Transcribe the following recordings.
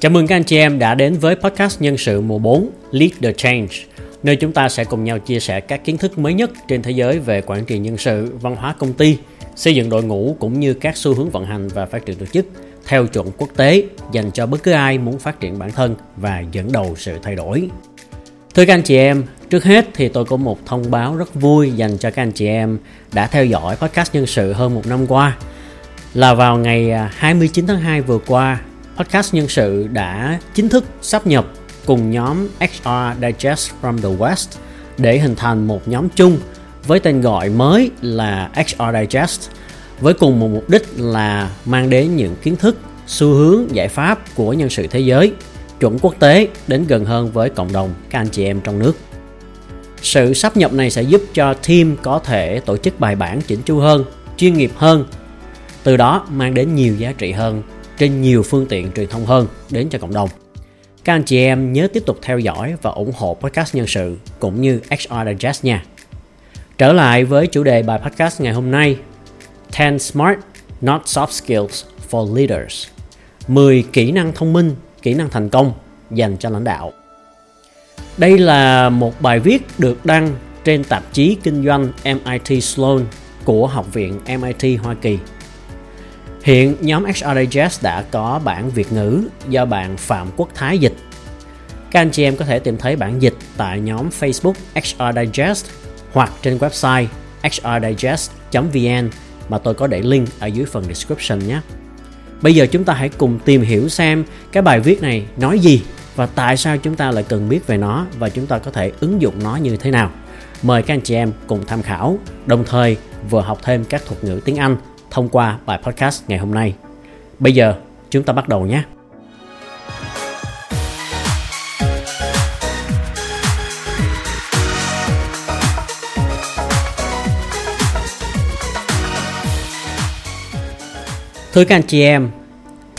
Chào mừng các anh chị em đã đến với podcast nhân sự mùa 4 Lead the Change, nơi chúng ta sẽ cùng nhau chia sẻ các kiến thức mới nhất trên thế giới về quản trị nhân sự, văn hóa công ty, xây dựng đội ngũ cũng như các xu hướng vận hành và phát triển tổ chức theo chuẩn quốc tế dành cho bất cứ ai muốn phát triển bản thân và dẫn đầu sự thay đổi. Thưa các anh chị em, trước hết thì tôi có một thông báo rất vui dành cho các anh chị em đã theo dõi podcast nhân sự hơn một năm qua. Là vào ngày à, 29 tháng 2 vừa qua, podcast nhân sự đã chính thức sắp nhập cùng nhóm HR Digest from the West để hình thành một nhóm chung với tên gọi mới là HR Digest với cùng một mục đích là mang đến những kiến thức, xu hướng, giải pháp của nhân sự thế giới chuẩn quốc tế đến gần hơn với cộng đồng các anh chị em trong nước. Sự sắp nhập này sẽ giúp cho team có thể tổ chức bài bản chỉnh chu hơn, chuyên nghiệp hơn, từ đó mang đến nhiều giá trị hơn trên nhiều phương tiện truyền thông hơn đến cho cộng đồng. Các anh chị em nhớ tiếp tục theo dõi và ủng hộ podcast nhân sự cũng như HR Digest nha. Trở lại với chủ đề bài podcast ngày hôm nay 10 Smart Not Soft Skills for Leaders 10 kỹ năng thông minh, kỹ năng thành công dành cho lãnh đạo. Đây là một bài viết được đăng trên tạp chí kinh doanh MIT Sloan của Học viện MIT Hoa Kỳ Hiện nhóm HR Digest đã có bản Việt ngữ do bạn Phạm Quốc Thái dịch. Các anh chị em có thể tìm thấy bản dịch tại nhóm Facebook HR Digest hoặc trên website hrdigest.vn mà tôi có để link ở dưới phần description nhé. Bây giờ chúng ta hãy cùng tìm hiểu xem cái bài viết này nói gì và tại sao chúng ta lại cần biết về nó và chúng ta có thể ứng dụng nó như thế nào. Mời các anh chị em cùng tham khảo, đồng thời vừa học thêm các thuật ngữ tiếng Anh thông qua bài podcast ngày hôm nay. Bây giờ chúng ta bắt đầu nhé. Thưa các anh chị em,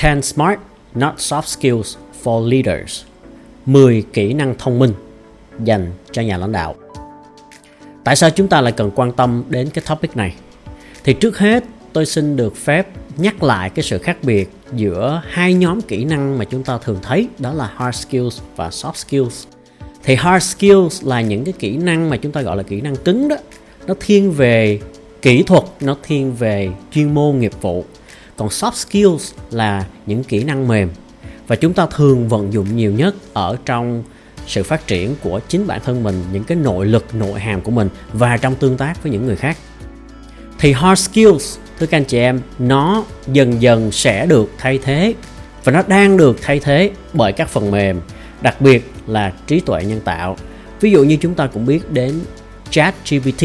10 Smart Not Soft Skills for Leaders 10 kỹ năng thông minh dành cho nhà lãnh đạo Tại sao chúng ta lại cần quan tâm đến cái topic này? Thì trước hết tôi xin được phép nhắc lại cái sự khác biệt giữa hai nhóm kỹ năng mà chúng ta thường thấy, đó là hard skills và soft skills. Thì hard skills là những cái kỹ năng mà chúng ta gọi là kỹ năng cứng đó. Nó thiên về kỹ thuật, nó thiên về chuyên môn nghiệp vụ. Còn soft skills là những kỹ năng mềm. Và chúng ta thường vận dụng nhiều nhất ở trong sự phát triển của chính bản thân mình, những cái nội lực, nội hàm của mình và trong tương tác với những người khác. Thì hard skills thưa các anh chị em, nó dần dần sẽ được thay thế. Và nó đang được thay thế bởi các phần mềm, đặc biệt là trí tuệ nhân tạo. Ví dụ như chúng ta cũng biết đến chat GPT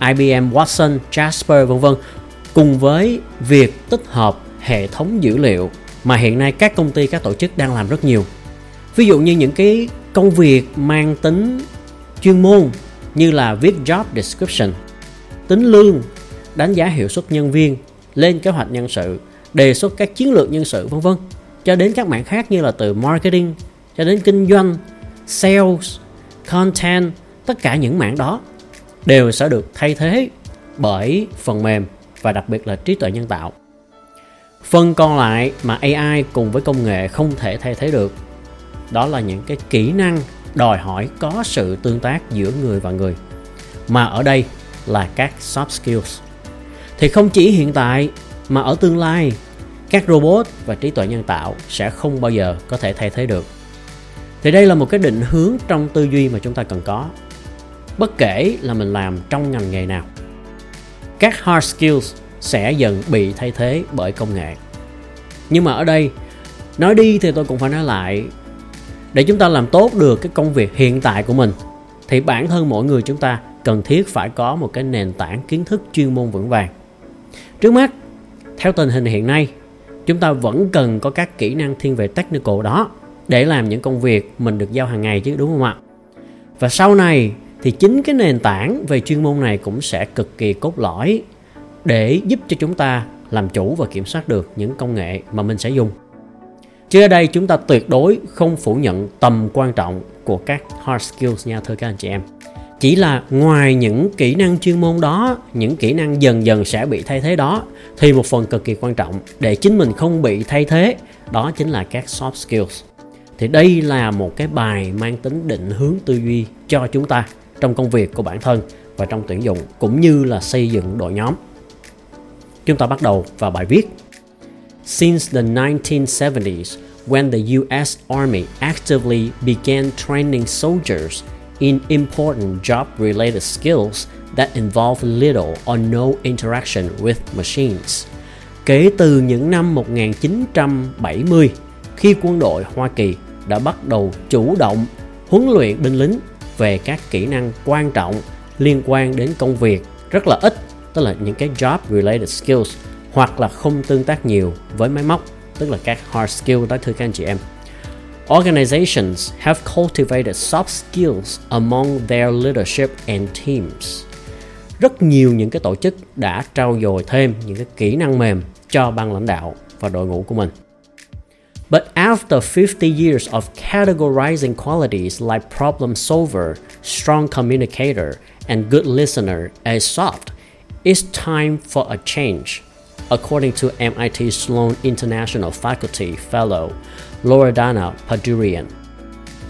IBM Watson, Jasper, vân vân. Cùng với việc tích hợp hệ thống dữ liệu mà hiện nay các công ty, các tổ chức đang làm rất nhiều. Ví dụ như những cái công việc mang tính chuyên môn như là viết job description, tính lương đánh giá hiệu suất nhân viên, lên kế hoạch nhân sự, đề xuất các chiến lược nhân sự vân vân cho đến các mảng khác như là từ marketing cho đến kinh doanh, sales, content, tất cả những mảng đó đều sẽ được thay thế bởi phần mềm và đặc biệt là trí tuệ nhân tạo. Phần còn lại mà AI cùng với công nghệ không thể thay thế được đó là những cái kỹ năng đòi hỏi có sự tương tác giữa người và người mà ở đây là các soft skills thì không chỉ hiện tại, mà ở tương lai, các robot và trí tuệ nhân tạo sẽ không bao giờ có thể thay thế được. Thì đây là một cái định hướng trong tư duy mà chúng ta cần có, bất kể là mình làm trong ngành nghề nào. Các hard skills sẽ dần bị thay thế bởi công nghệ. Nhưng mà ở đây, nói đi thì tôi cũng phải nói lại, để chúng ta làm tốt được cái công việc hiện tại của mình, thì bản thân mỗi người chúng ta cần thiết phải có một cái nền tảng kiến thức chuyên môn vững vàng. Trước mắt, theo tình hình hiện nay, chúng ta vẫn cần có các kỹ năng thiên về technical đó để làm những công việc mình được giao hàng ngày chứ đúng không ạ? Và sau này thì chính cái nền tảng về chuyên môn này cũng sẽ cực kỳ cốt lõi để giúp cho chúng ta làm chủ và kiểm soát được những công nghệ mà mình sẽ dùng. Chứ ở đây chúng ta tuyệt đối không phủ nhận tầm quan trọng của các hard skills nha thưa các anh chị em chỉ là ngoài những kỹ năng chuyên môn đó những kỹ năng dần dần sẽ bị thay thế đó thì một phần cực kỳ quan trọng để chính mình không bị thay thế đó chính là các soft skills. Thì đây là một cái bài mang tính định hướng tư duy cho chúng ta trong công việc của bản thân và trong tuyển dụng cũng như là xây dựng đội nhóm. Chúng ta bắt đầu vào bài viết. Since the 1970s, when the US Army actively began training soldiers in important job related skills that involve little or no interaction with machines. Kể từ những năm 1970, khi quân đội Hoa Kỳ đã bắt đầu chủ động huấn luyện binh lính về các kỹ năng quan trọng liên quan đến công việc rất là ít, tức là những cái job related skills hoặc là không tương tác nhiều với máy móc, tức là các hard skill đó thưa các anh chị em. Organizations have cultivated soft skills among their leadership and teams. Rất nhiều những cái tổ chức đã trau dồi thêm những cái kỹ năng mềm cho ban lãnh đạo và đội ngũ của mình. But after 50 years of categorizing qualities like problem solver, strong communicator, and good listener as soft, it's time for a change according to MIT Sloan International Faculty Fellow Loredana Padurian.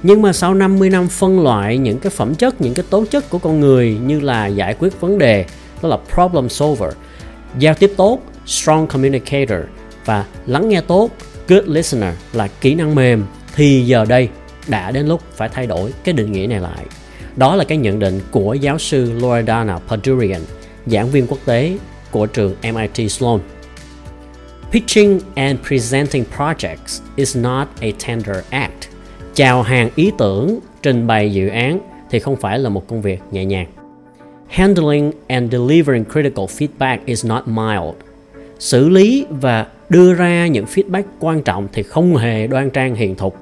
Nhưng mà sau 50 năm phân loại những cái phẩm chất, những cái tố chất của con người như là giải quyết vấn đề, đó là problem solver, giao tiếp tốt, strong communicator và lắng nghe tốt, good listener là kỹ năng mềm thì giờ đây đã đến lúc phải thay đổi cái định nghĩa này lại. Đó là cái nhận định của giáo sư Loredana Padurian, giảng viên quốc tế của trường MIT Sloan. Pitching and presenting projects is not a tender act. Chào hàng ý tưởng, trình bày dự án thì không phải là một công việc nhẹ nhàng. Handling and delivering critical feedback is not mild. Xử lý và đưa ra những feedback quan trọng thì không hề đoan trang hiền thục.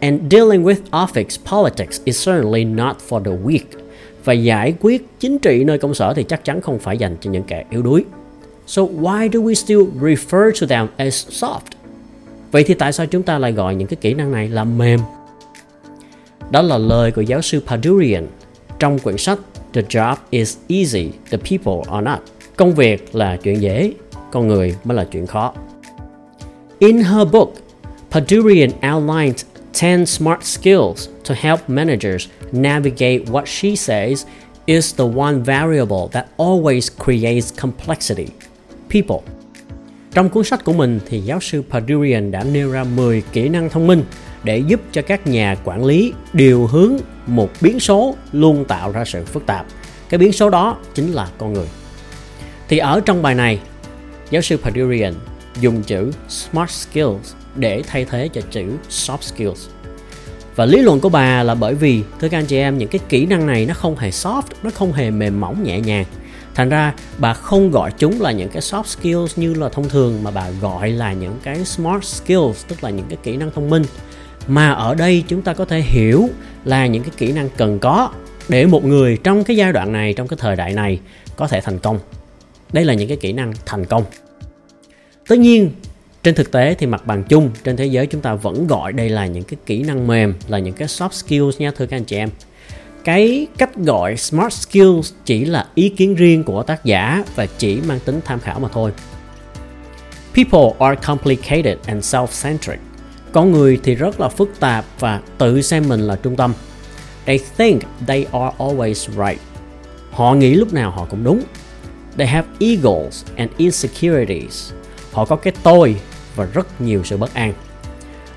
And dealing with office politics is certainly not for the weak. Và giải quyết chính trị nơi công sở thì chắc chắn không phải dành cho những kẻ yếu đuối. So why do we still refer to them as soft? Vậy thì tại sao chúng ta lại gọi những cái kỹ năng này là mềm? Đó là lời của giáo sư Padurian trong quyển sách The job is easy, the people are not. Công việc là chuyện dễ, con người mới là chuyện khó. In her book, Padurian outlined 10 smart skills to help managers navigate what she says is the one variable that always creates complexity people. Trong cuốn sách của mình thì giáo sư Padurian đã nêu ra 10 kỹ năng thông minh để giúp cho các nhà quản lý điều hướng một biến số luôn tạo ra sự phức tạp. Cái biến số đó chính là con người. Thì ở trong bài này, giáo sư Padurian dùng chữ smart skills để thay thế cho chữ soft skills. Và lý luận của bà là bởi vì thưa các anh chị em những cái kỹ năng này nó không hề soft, nó không hề mềm mỏng nhẹ nhàng. Thành ra bà không gọi chúng là những cái soft skills như là thông thường mà bà gọi là những cái smart skills tức là những cái kỹ năng thông minh. Mà ở đây chúng ta có thể hiểu là những cái kỹ năng cần có để một người trong cái giai đoạn này trong cái thời đại này có thể thành công. Đây là những cái kỹ năng thành công. Tất nhiên trên thực tế thì mặt bằng chung trên thế giới chúng ta vẫn gọi đây là những cái kỹ năng mềm, là những cái soft skills nha, thưa các anh chị em. Cái cách gọi smart skills chỉ là ý kiến riêng của tác giả và chỉ mang tính tham khảo mà thôi. People are complicated and self-centric. Con người thì rất là phức tạp và tự xem mình là trung tâm. They think they are always right. Họ nghĩ lúc nào họ cũng đúng. They have egos and insecurities họ có cái tôi và rất nhiều sự bất an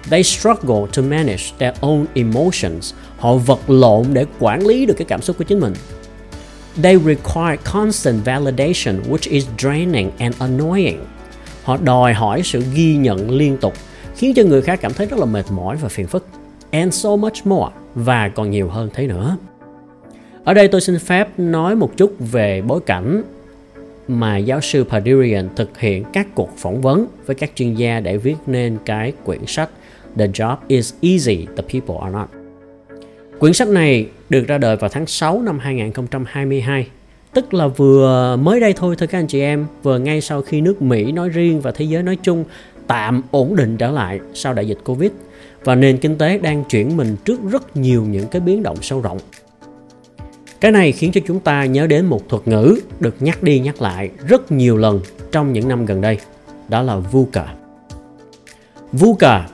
They struggle to manage their own emotions. Họ vật lộn để quản lý được cái cảm xúc của chính mình. They require constant validation, which is draining and annoying. Họ đòi hỏi sự ghi nhận liên tục, khiến cho người khác cảm thấy rất là mệt mỏi và phiền phức. And so much more, và còn nhiều hơn thế nữa. Ở đây tôi xin phép nói một chút về bối cảnh mà giáo sư Padurian thực hiện các cuộc phỏng vấn với các chuyên gia để viết nên cái quyển sách The Job is Easy, The People Are Not. Quyển sách này được ra đời vào tháng 6 năm 2022, tức là vừa mới đây thôi thưa các anh chị em, vừa ngay sau khi nước Mỹ nói riêng và thế giới nói chung tạm ổn định trở lại sau đại dịch Covid và nền kinh tế đang chuyển mình trước rất nhiều những cái biến động sâu rộng. Cái này khiến cho chúng ta nhớ đến một thuật ngữ được nhắc đi nhắc lại rất nhiều lần trong những năm gần đây, đó là VUCA. VUCA,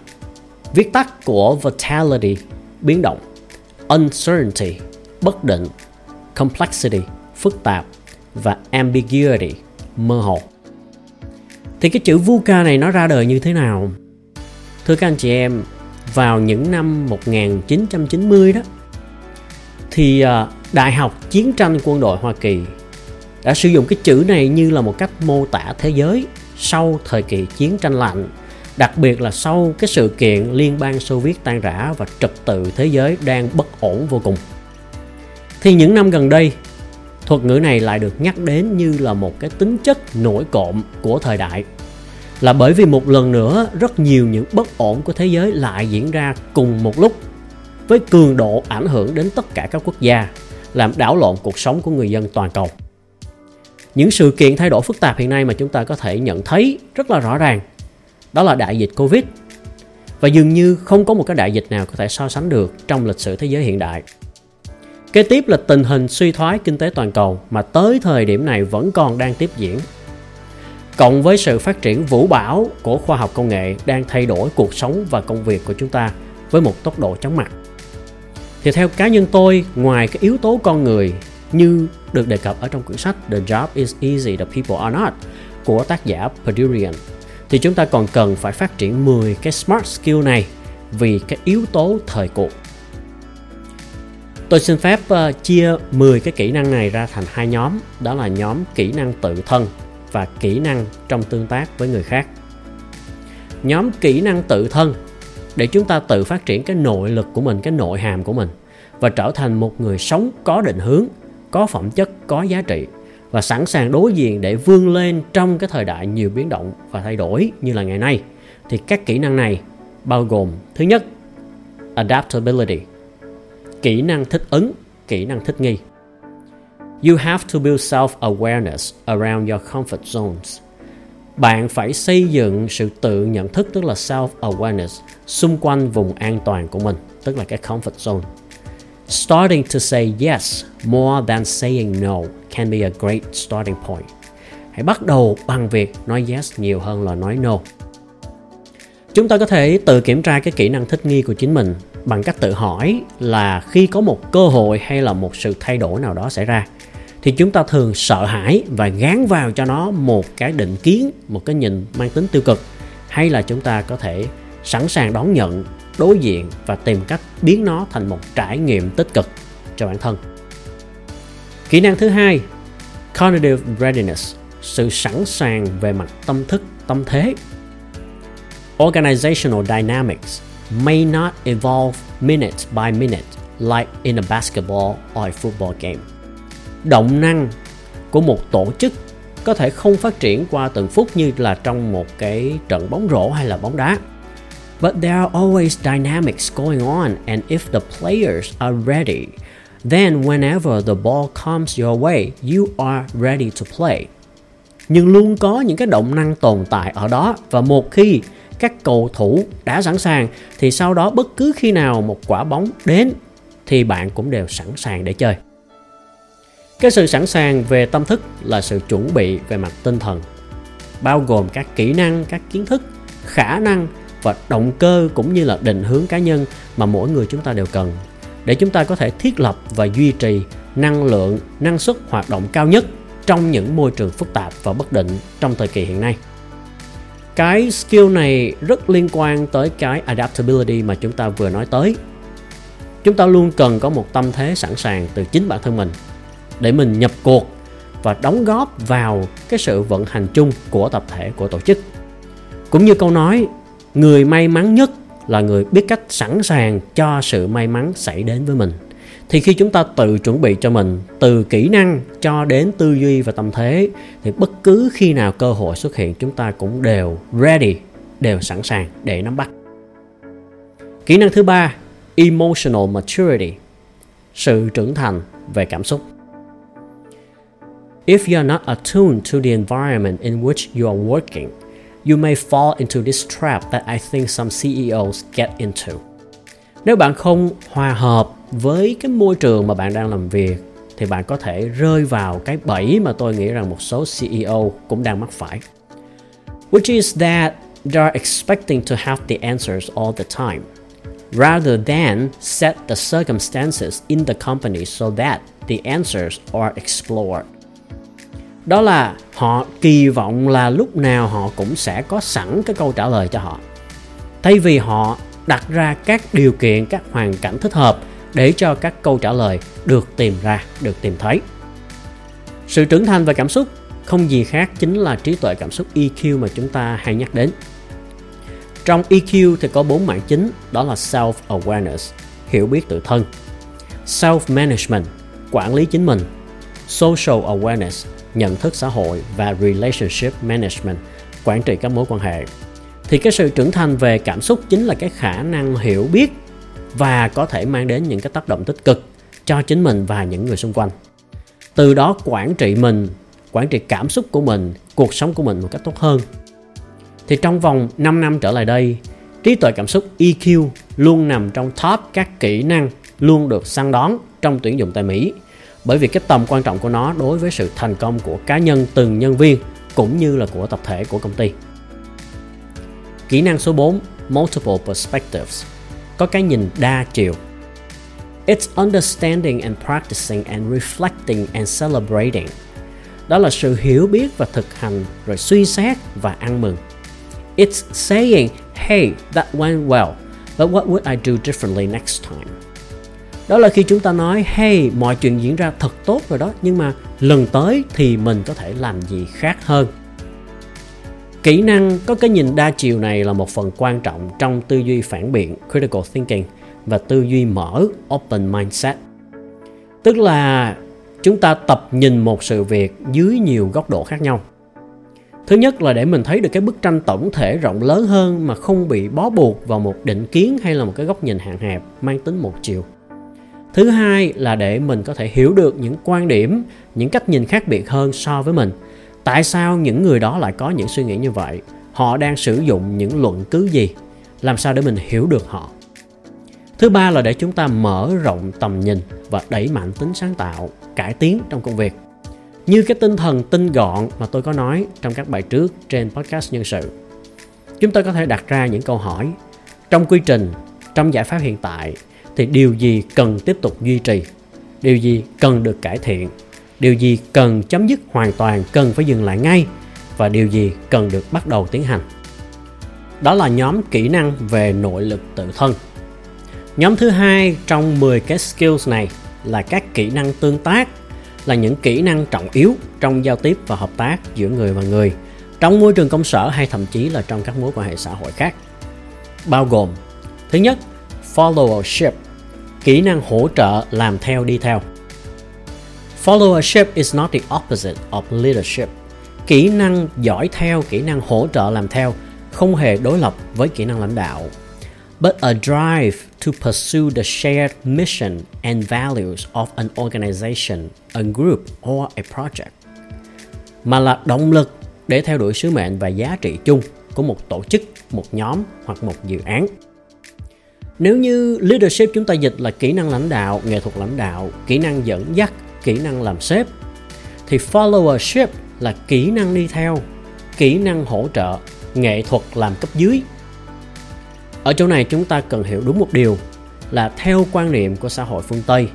viết tắt của Vitality, biến động, Uncertainty, bất định, Complexity, phức tạp và Ambiguity, mơ hồ. Thì cái chữ VUCA này nó ra đời như thế nào? Thưa các anh chị em, vào những năm 1990 đó thì à, Đại học Chiến tranh Quân đội Hoa Kỳ đã sử dụng cái chữ này như là một cách mô tả thế giới sau thời kỳ chiến tranh lạnh đặc biệt là sau cái sự kiện Liên bang Xô Viết tan rã và trật tự thế giới đang bất ổn vô cùng. Thì những năm gần đây, thuật ngữ này lại được nhắc đến như là một cái tính chất nổi cộm của thời đại. Là bởi vì một lần nữa rất nhiều những bất ổn của thế giới lại diễn ra cùng một lúc với cường độ ảnh hưởng đến tất cả các quốc gia, làm đảo lộn cuộc sống của người dân toàn cầu. Những sự kiện thay đổi phức tạp hiện nay mà chúng ta có thể nhận thấy rất là rõ ràng, đó là đại dịch Covid. Và dường như không có một cái đại dịch nào có thể so sánh được trong lịch sử thế giới hiện đại. Kế tiếp là tình hình suy thoái kinh tế toàn cầu mà tới thời điểm này vẫn còn đang tiếp diễn. Cộng với sự phát triển vũ bão của khoa học công nghệ đang thay đổi cuộc sống và công việc của chúng ta với một tốc độ chóng mặt. Thì theo cá nhân tôi, ngoài cái yếu tố con người như được đề cập ở trong quyển sách The Job is Easy, The People Are Not của tác giả Perdurian thì chúng ta còn cần phải phát triển 10 cái smart skill này vì cái yếu tố thời cuộc. Tôi xin phép uh, chia 10 cái kỹ năng này ra thành hai nhóm, đó là nhóm kỹ năng tự thân và kỹ năng trong tương tác với người khác. Nhóm kỹ năng tự thân để chúng ta tự phát triển cái nội lực của mình, cái nội hàm của mình và trở thành một người sống có định hướng, có phẩm chất, có giá trị và sẵn sàng đối diện để vươn lên trong cái thời đại nhiều biến động và thay đổi như là ngày nay. Thì các kỹ năng này bao gồm thứ nhất adaptability kỹ năng thích ứng kỹ năng thích nghi. You have to build self awareness around your comfort zones bạn phải xây dựng sự tự nhận thức, tức là self awareness xung quanh vùng an toàn của mình, tức là cái comfort zone starting to say yes more than saying no can be a great starting point. Hãy bắt đầu bằng việc nói yes nhiều hơn là nói no. Chúng ta có thể tự kiểm tra cái kỹ năng thích nghi của chính mình bằng cách tự hỏi là khi có một cơ hội hay là một sự thay đổi nào đó xảy ra thì chúng ta thường sợ hãi và gán vào cho nó một cái định kiến, một cái nhìn mang tính tiêu cực hay là chúng ta có thể sẵn sàng đón nhận, đối diện và tìm cách biến nó thành một trải nghiệm tích cực cho bản thân. Kỹ năng thứ hai, cognitive readiness, sự sẵn sàng về mặt tâm thức, tâm thế. Organizational dynamics may not evolve minute by minute like in a basketball or a football game. Động năng của một tổ chức có thể không phát triển qua từng phút như là trong một cái trận bóng rổ hay là bóng đá. But there are always dynamics going on and if the players are ready then whenever the ball comes your way, you are ready to play. Nhưng luôn có những cái động năng tồn tại ở đó và một khi các cầu thủ đã sẵn sàng thì sau đó bất cứ khi nào một quả bóng đến thì bạn cũng đều sẵn sàng để chơi. Cái sự sẵn sàng về tâm thức là sự chuẩn bị về mặt tinh thần, bao gồm các kỹ năng, các kiến thức, khả năng và động cơ cũng như là định hướng cá nhân mà mỗi người chúng ta đều cần để chúng ta có thể thiết lập và duy trì năng lượng, năng suất hoạt động cao nhất trong những môi trường phức tạp và bất định trong thời kỳ hiện nay. Cái skill này rất liên quan tới cái adaptability mà chúng ta vừa nói tới. Chúng ta luôn cần có một tâm thế sẵn sàng từ chính bản thân mình để mình nhập cuộc và đóng góp vào cái sự vận hành chung của tập thể của tổ chức. Cũng như câu nói, người may mắn nhất là người biết cách sẵn sàng cho sự may mắn xảy đến với mình. Thì khi chúng ta tự chuẩn bị cho mình từ kỹ năng cho đến tư duy và tâm thế thì bất cứ khi nào cơ hội xuất hiện chúng ta cũng đều ready đều sẵn sàng để nắm bắt. Kỹ năng thứ ba emotional maturity sự trưởng thành về cảm xúc if you are not attuned to the environment in which you are working, you may fall into this trap that I think some CEOs get into. Nếu bạn không hòa hợp với cái môi trường mà bạn đang làm việc, thì bạn có thể rơi vào cái bẫy mà tôi nghĩ rằng một số CEO cũng đang mắc phải. Which is that they are expecting to have the answers all the time, rather than set the circumstances in the company so that the answers are explored. Đó là họ kỳ vọng là lúc nào họ cũng sẽ có sẵn cái câu trả lời cho họ. Thay vì họ đặt ra các điều kiện, các hoàn cảnh thích hợp để cho các câu trả lời được tìm ra, được tìm thấy. Sự trưởng thành về cảm xúc không gì khác chính là trí tuệ cảm xúc EQ mà chúng ta hay nhắc đến. Trong EQ thì có bốn mảng chính, đó là self-awareness, hiểu biết tự thân, self-management, quản lý chính mình, social awareness, nhận thức xã hội và relationship management, quản trị các mối quan hệ. Thì cái sự trưởng thành về cảm xúc chính là cái khả năng hiểu biết và có thể mang đến những cái tác động tích cực cho chính mình và những người xung quanh. Từ đó quản trị mình, quản trị cảm xúc của mình, cuộc sống của mình một cách tốt hơn thì trong vòng 5 năm trở lại đây, trí tuệ cảm xúc EQ luôn nằm trong top các kỹ năng luôn được săn đón trong tuyển dụng tại Mỹ bởi vì cái tầm quan trọng của nó đối với sự thành công của cá nhân từng nhân viên cũng như là của tập thể của công ty. Kỹ năng số 4, multiple perspectives, có cái nhìn đa chiều. It's understanding and practicing and reflecting and celebrating. Đó là sự hiểu biết và thực hành rồi suy xét và ăn mừng It's saying, hey, that went well, but what would I do differently next time? Đó là khi chúng ta nói, hey, mọi chuyện diễn ra thật tốt rồi đó, nhưng mà lần tới thì mình có thể làm gì khác hơn. Kỹ năng có cái nhìn đa chiều này là một phần quan trọng trong tư duy phản biện critical thinking và tư duy mở open mindset. Tức là chúng ta tập nhìn một sự việc dưới nhiều góc độ khác nhau thứ nhất là để mình thấy được cái bức tranh tổng thể rộng lớn hơn mà không bị bó buộc vào một định kiến hay là một cái góc nhìn hạn hẹp mang tính một chiều thứ hai là để mình có thể hiểu được những quan điểm, những cách nhìn khác biệt hơn so với mình. Tại sao những người đó lại có những suy nghĩ như vậy? Họ đang sử dụng những luận cứ gì? Làm sao để mình hiểu được họ? Thứ ba là để chúng ta mở rộng tầm nhìn và đẩy mạnh tính sáng tạo, cải tiến trong công việc. Như cái tinh thần tinh gọn mà tôi có nói trong các bài trước trên podcast nhân sự, chúng ta có thể đặt ra những câu hỏi. Trong quy trình, trong giải pháp hiện tại thì điều gì cần tiếp tục duy trì? Điều gì cần được cải thiện? Điều gì cần chấm dứt hoàn toàn cần phải dừng lại ngay? Và điều gì cần được bắt đầu tiến hành? Đó là nhóm kỹ năng về nội lực tự thân. Nhóm thứ hai trong 10 cái skills này là các kỹ năng tương tác, là những kỹ năng trọng yếu trong giao tiếp và hợp tác giữa người và người, trong môi trường công sở hay thậm chí là trong các mối quan hệ xã hội khác, bao gồm, thứ nhất, followership kỹ năng hỗ trợ làm theo đi theo followership is not the opposite of leadership kỹ năng giỏi theo kỹ năng hỗ trợ làm theo không hề đối lập với kỹ năng lãnh đạo but a drive to pursue the shared mission and values of an organization, a group or a project. Mà là động lực để theo đuổi sứ mệnh và giá trị chung của một tổ chức, một nhóm hoặc một dự án. Nếu như leadership chúng ta dịch là kỹ năng lãnh đạo, nghệ thuật lãnh đạo, kỹ năng dẫn dắt, kỹ năng làm sếp thì followership là kỹ năng đi theo, kỹ năng hỗ trợ, nghệ thuật làm cấp dưới. Ở chỗ này chúng ta cần hiểu đúng một điều là theo quan niệm của xã hội phương tây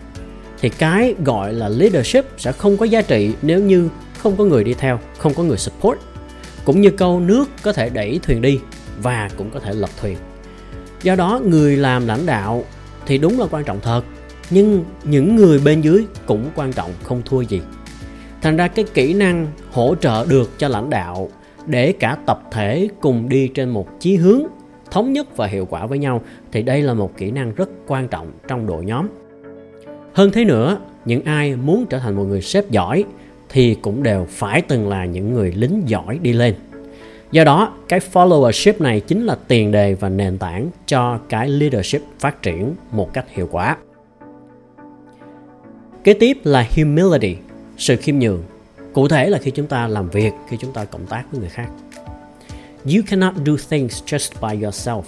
thì cái gọi là leadership sẽ không có giá trị nếu như không có người đi theo không có người support cũng như câu nước có thể đẩy thuyền đi và cũng có thể lật thuyền do đó, người làm lãnh đạo thì đúng là quan trọng thật. Nhưng những người bên dưới cũng quan trọng, không thua gì. Thành ra cái kỹ năng hỗ trợ được cho lãnh đạo để cả tập thể cùng đi trên một chí hướng thống nhất và hiệu quả với nhau thì đây là một kỹ năng rất quan trọng trong đội nhóm. Hơn thế nữa, những ai muốn trở thành một người sếp giỏi thì cũng đều phải từng là những người lính giỏi đi lên do đó, cái followership này chính là tiền đề và nền tảng cho cái leadership phát triển một cách hiệu quả kế tiếp là humility, sự khiêm nhường cụ thể là khi chúng ta làm việc, khi chúng ta cộng tác với người khác You cannot do things just by yourself.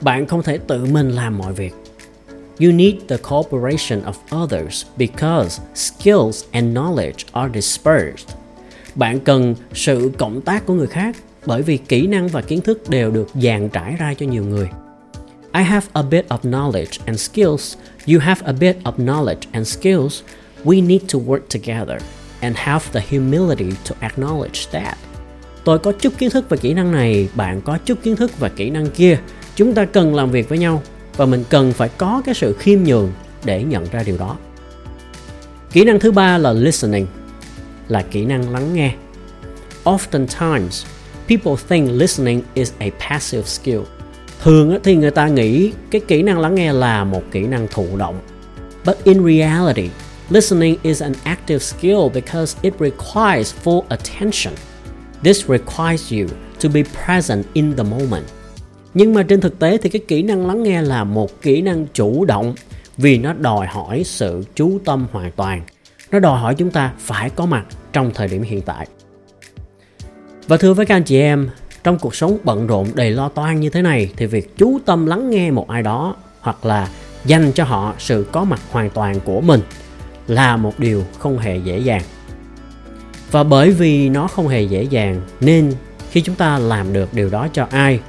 Bạn không thể tự mình làm mọi việc. You need the cooperation of others because skills and knowledge are dispersed. Bạn cần sự cộng tác của người khác bởi vì kỹ năng và kiến thức đều được dàn trải ra cho nhiều người. I have a bit of knowledge and skills. You have a bit of knowledge and skills. We need to work together and have the humility to acknowledge that. Tôi có chút kiến thức và kỹ năng này, bạn có chút kiến thức và kỹ năng kia. Chúng ta cần làm việc với nhau và mình cần phải có cái sự khiêm nhường để nhận ra điều đó. Kỹ năng thứ ba là listening, là kỹ năng lắng nghe. Oftentimes, people think listening is a passive skill. Thường thì người ta nghĩ cái kỹ năng lắng nghe là một kỹ năng thụ động. But in reality, listening is an active skill because it requires full attention. This requires you to be present in the moment. Nhưng mà trên thực tế thì cái kỹ năng lắng nghe là một kỹ năng chủ động vì nó đòi hỏi sự chú tâm hoàn toàn. Nó đòi hỏi chúng ta phải có mặt trong thời điểm hiện tại. Và thưa với các anh chị em, trong cuộc sống bận rộn đầy lo toan như thế này thì việc chú tâm lắng nghe một ai đó hoặc là dành cho họ sự có mặt hoàn toàn của mình là một điều không hề dễ dàng. Và bởi vì nó không hề dễ dàng nên khi chúng ta làm được điều đó cho ai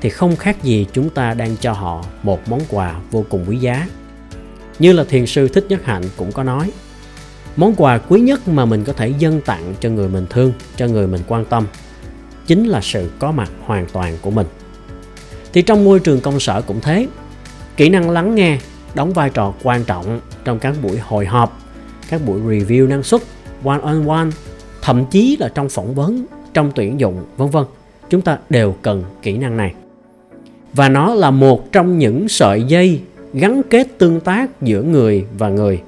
thì không khác gì chúng ta đang cho họ một món quà vô cùng quý giá. Như là thiền sư Thích Nhất Hạnh cũng có nói, món quà quý nhất mà mình có thể dâng tặng cho người mình thương, cho người mình quan tâm chính là sự có mặt hoàn toàn của mình. Thì trong môi trường công sở cũng thế, kỹ năng lắng nghe đóng vai trò quan trọng trong các buổi hội họp, các buổi review năng suất, one on one, thậm chí là trong phỏng vấn, trong tuyển dụng, vân vân. Chúng ta đều cần kỹ năng này và nó là một trong những sợi dây gắn kết tương tác giữa người và người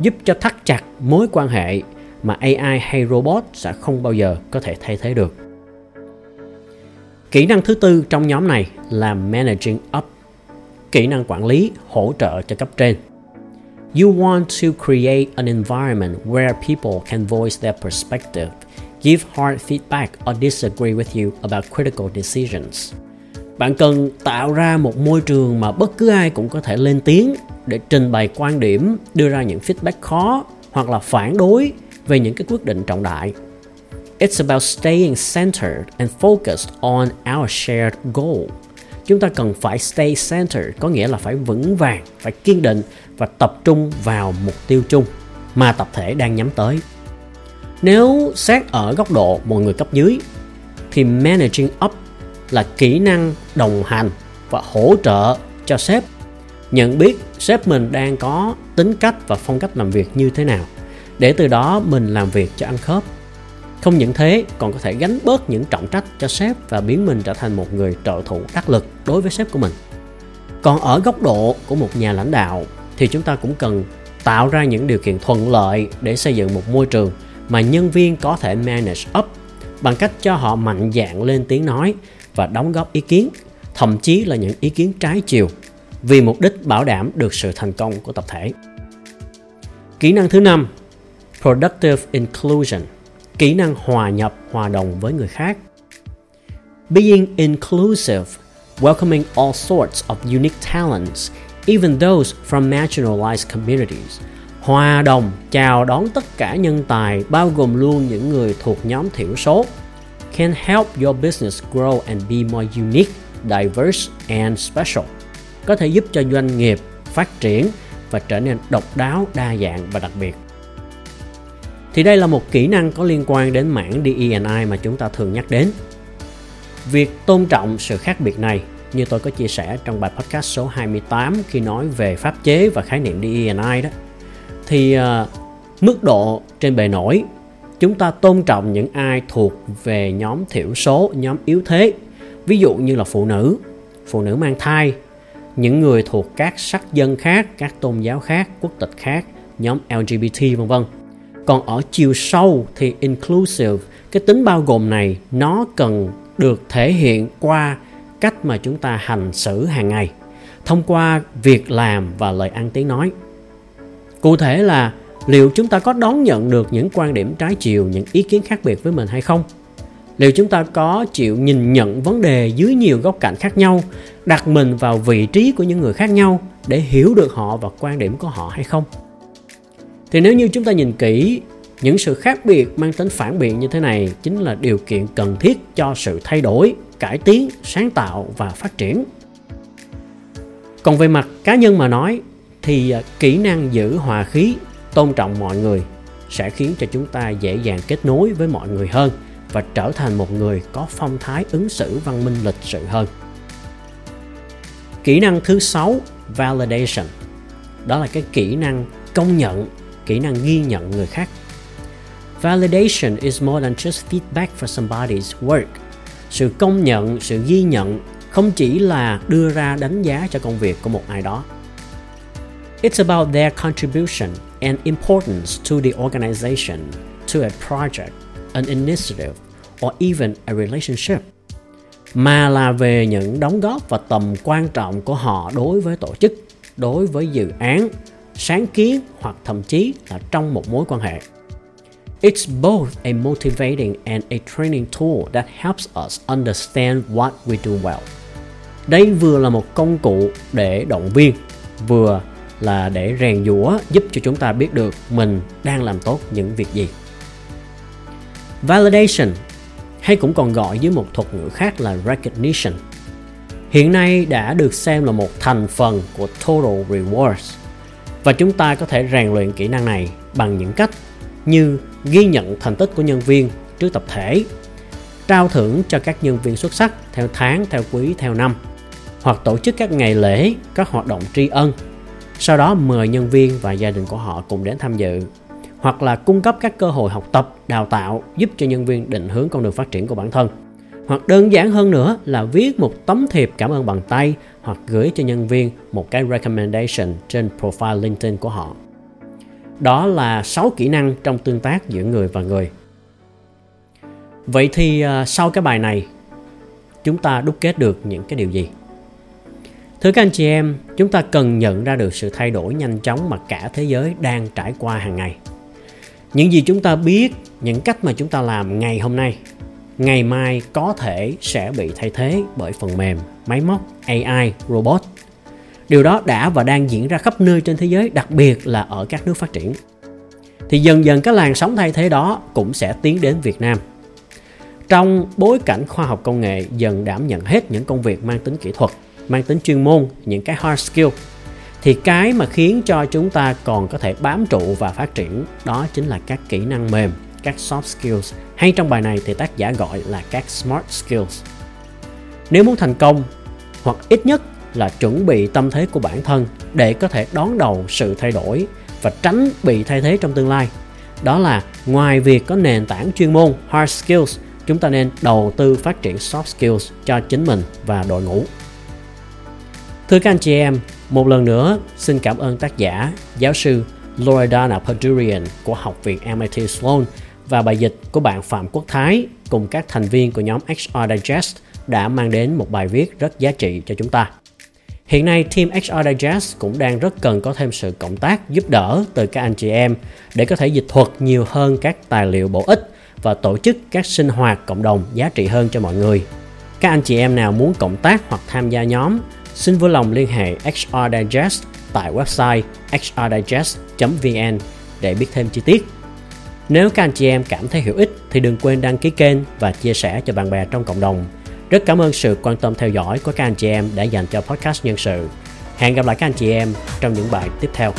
giúp cho thắt chặt mối quan hệ mà AI hay robot sẽ không bao giờ có thể thay thế được. Kỹ năng thứ tư trong nhóm này là managing up, kỹ năng quản lý hỗ trợ cho cấp trên. You want to create an environment where people can voice their perspective, give hard feedback or disagree with you about critical decisions bạn cần tạo ra một môi trường mà bất cứ ai cũng có thể lên tiếng để trình bày quan điểm đưa ra những feedback khó hoặc là phản đối về những cái quyết định trọng đại It's about staying centered and focused on our shared goal. Chúng ta cần phải stay centered, có nghĩa là phải vững vàng, phải kiên định và tập trung vào mục tiêu chung mà tập thể đang nhắm tới. Nếu xét ở góc độ một người cấp dưới thì managing up là kỹ năng đồng hành và hỗ trợ cho sếp nhận biết sếp mình đang có tính cách và phong cách làm việc như thế nào để từ đó mình làm việc cho ăn khớp không những thế còn có thể gánh bớt những trọng trách cho sếp và biến mình trở thành một người trợ thủ đắc lực đối với sếp của mình còn ở góc độ của một nhà lãnh đạo thì chúng ta cũng cần tạo ra những điều kiện thuận lợi để xây dựng một môi trường mà nhân viên có thể manage up bằng cách cho họ mạnh dạn lên tiếng nói và đóng góp ý kiến, thậm chí là những ý kiến trái chiều vì mục đích bảo đảm được sự thành công của tập thể. Kỹ năng thứ năm, productive inclusion, kỹ năng hòa nhập, hòa đồng với người khác. Being inclusive, welcoming all sorts of unique talents, even those from marginalized communities. Hòa đồng, chào đón tất cả nhân tài, bao gồm luôn những người thuộc nhóm thiểu số, can help your business grow and be more unique, diverse and special. Có thể giúp cho doanh nghiệp phát triển và trở nên độc đáo, đa dạng và đặc biệt. Thì đây là một kỹ năng có liên quan đến mảng DE&I mà chúng ta thường nhắc đến. Việc tôn trọng sự khác biệt này như tôi có chia sẻ trong bài podcast số 28 khi nói về pháp chế và khái niệm DE&I đó thì uh, mức độ trên bề nổi chúng ta tôn trọng những ai thuộc về nhóm thiểu số nhóm yếu thế ví dụ như là phụ nữ phụ nữ mang thai những người thuộc các sắc dân khác các tôn giáo khác quốc tịch khác nhóm lgbt vân vân còn ở chiều sâu thì inclusive. Cái tính bao gồm này, nó cần được thể hiện qua cách mà chúng ta hành xử hàng ngày, thông qua việc làm và lời ăn tiếng nói. Cụ thể là liệu chúng ta có đón nhận được những quan điểm trái chiều, những ý kiến khác biệt với mình hay không? Liệu chúng ta có chịu nhìn nhận vấn đề dưới nhiều góc cạnh khác nhau, đặt mình vào vị trí của những người khác nhau để hiểu được họ và quan điểm của họ hay không? Thì nếu như chúng ta nhìn kỹ, những sự khác biệt mang tính phản biện như thế này chính là điều kiện cần thiết cho sự thay đổi, cải tiến, sáng tạo và phát triển. Còn về mặt cá nhân mà nói, thì à, kỹ năng giữ hòa khí, tôn trọng mọi người sẽ khiến cho chúng ta dễ dàng kết nối với mọi người hơn và trở thành một người có phong thái ứng xử văn minh lịch sự hơn. Kỹ năng thứ sáu, validation. Đó là cái kỹ năng công nhận kỹ năng ghi nhận người khác. Validation is more than just feedback for somebody's work. Sự công nhận, sự ghi nhận không chỉ là đưa ra đánh giá cho công việc của một ai đó. It's about their contribution and importance to the organization, to a project, an initiative, or even a relationship. Mà là về những đóng góp và tầm quan trọng của họ đối với tổ chức, đối với dự án sáng kiến hoặc thậm chí là trong một mối quan hệ It's both a motivating and a training tool that helps us understand what we do well. Đây vừa là một công cụ để động viên, vừa là để rèn giũa giúp cho chúng ta biết được mình đang làm tốt những việc gì. Validation hay cũng còn gọi với một thuật ngữ khác là recognition hiện nay đã được xem là một thành phần của total rewards và chúng ta có thể rèn luyện kỹ năng này bằng những cách như ghi nhận thành tích của nhân viên trước tập thể, trao thưởng cho các nhân viên xuất sắc theo tháng, theo quý, theo năm, hoặc tổ chức các ngày lễ, các hoạt động tri ân. Sau đó mời nhân viên và gia đình của họ cùng đến tham dự, hoặc là cung cấp các cơ hội học tập, đào tạo, giúp cho nhân viên định hướng con đường phát triển của bản thân hoặc đơn giản hơn nữa là viết một tấm thiệp cảm ơn bằng tay hoặc gửi cho nhân viên một cái recommendation trên profile LinkedIn của họ. Đó là 6 kỹ năng trong tương tác giữa người và người. Vậy thì à, sau cái bài này chúng ta đúc kết được những cái điều gì? Thưa các anh chị em, chúng ta cần nhận ra được sự thay đổi nhanh chóng mà cả thế giới đang trải qua hàng ngày. Những gì chúng ta biết, những cách mà chúng ta làm ngày hôm nay ngày mai có thể sẽ bị thay thế bởi phần mềm, máy móc, AI, robot. Điều đó đã và đang diễn ra khắp nơi trên thế giới, đặc biệt là ở các nước phát triển. Thì dần dần cái làn sóng thay thế đó cũng sẽ tiến đến Việt Nam. Trong bối cảnh khoa học công nghệ dần đảm nhận hết những công việc mang tính kỹ thuật, mang tính chuyên môn, những cái hard skill thì cái mà khiến cho chúng ta còn có thể bám trụ và phát triển đó chính là các kỹ năng mềm các soft skills hay trong bài này thì tác giả gọi là các smart skills. Nếu muốn thành công hoặc ít nhất là chuẩn bị tâm thế của bản thân để có thể đón đầu sự thay đổi và tránh bị thay thế trong tương lai. Đó là ngoài việc có nền tảng chuyên môn hard skills, chúng ta nên đầu tư phát triển soft skills cho chính mình và đội ngũ. Thưa các anh chị em, một lần nữa xin cảm ơn tác giả, giáo sư Loredana Padurian của Học viện MIT Sloan và bài dịch của bạn Phạm Quốc Thái cùng các thành viên của nhóm HR Digest đã mang đến một bài viết rất giá trị cho chúng ta. Hiện nay, team HR Digest cũng đang rất cần có thêm sự cộng tác giúp đỡ từ các anh chị em để có thể dịch thuật nhiều hơn các tài liệu bổ ích và tổ chức các sinh hoạt cộng đồng giá trị hơn cho mọi người. Các anh chị em nào muốn cộng tác hoặc tham gia nhóm, xin vui lòng liên hệ HR Digest tại website hrdigest.vn để biết thêm chi tiết. Nếu các anh chị em cảm thấy hữu ích thì đừng quên đăng ký kênh và chia sẻ cho bạn bè trong cộng đồng. Rất cảm ơn sự quan tâm theo dõi của các anh chị em đã dành cho podcast nhân sự. Hẹn gặp lại các anh chị em trong những bài tiếp theo.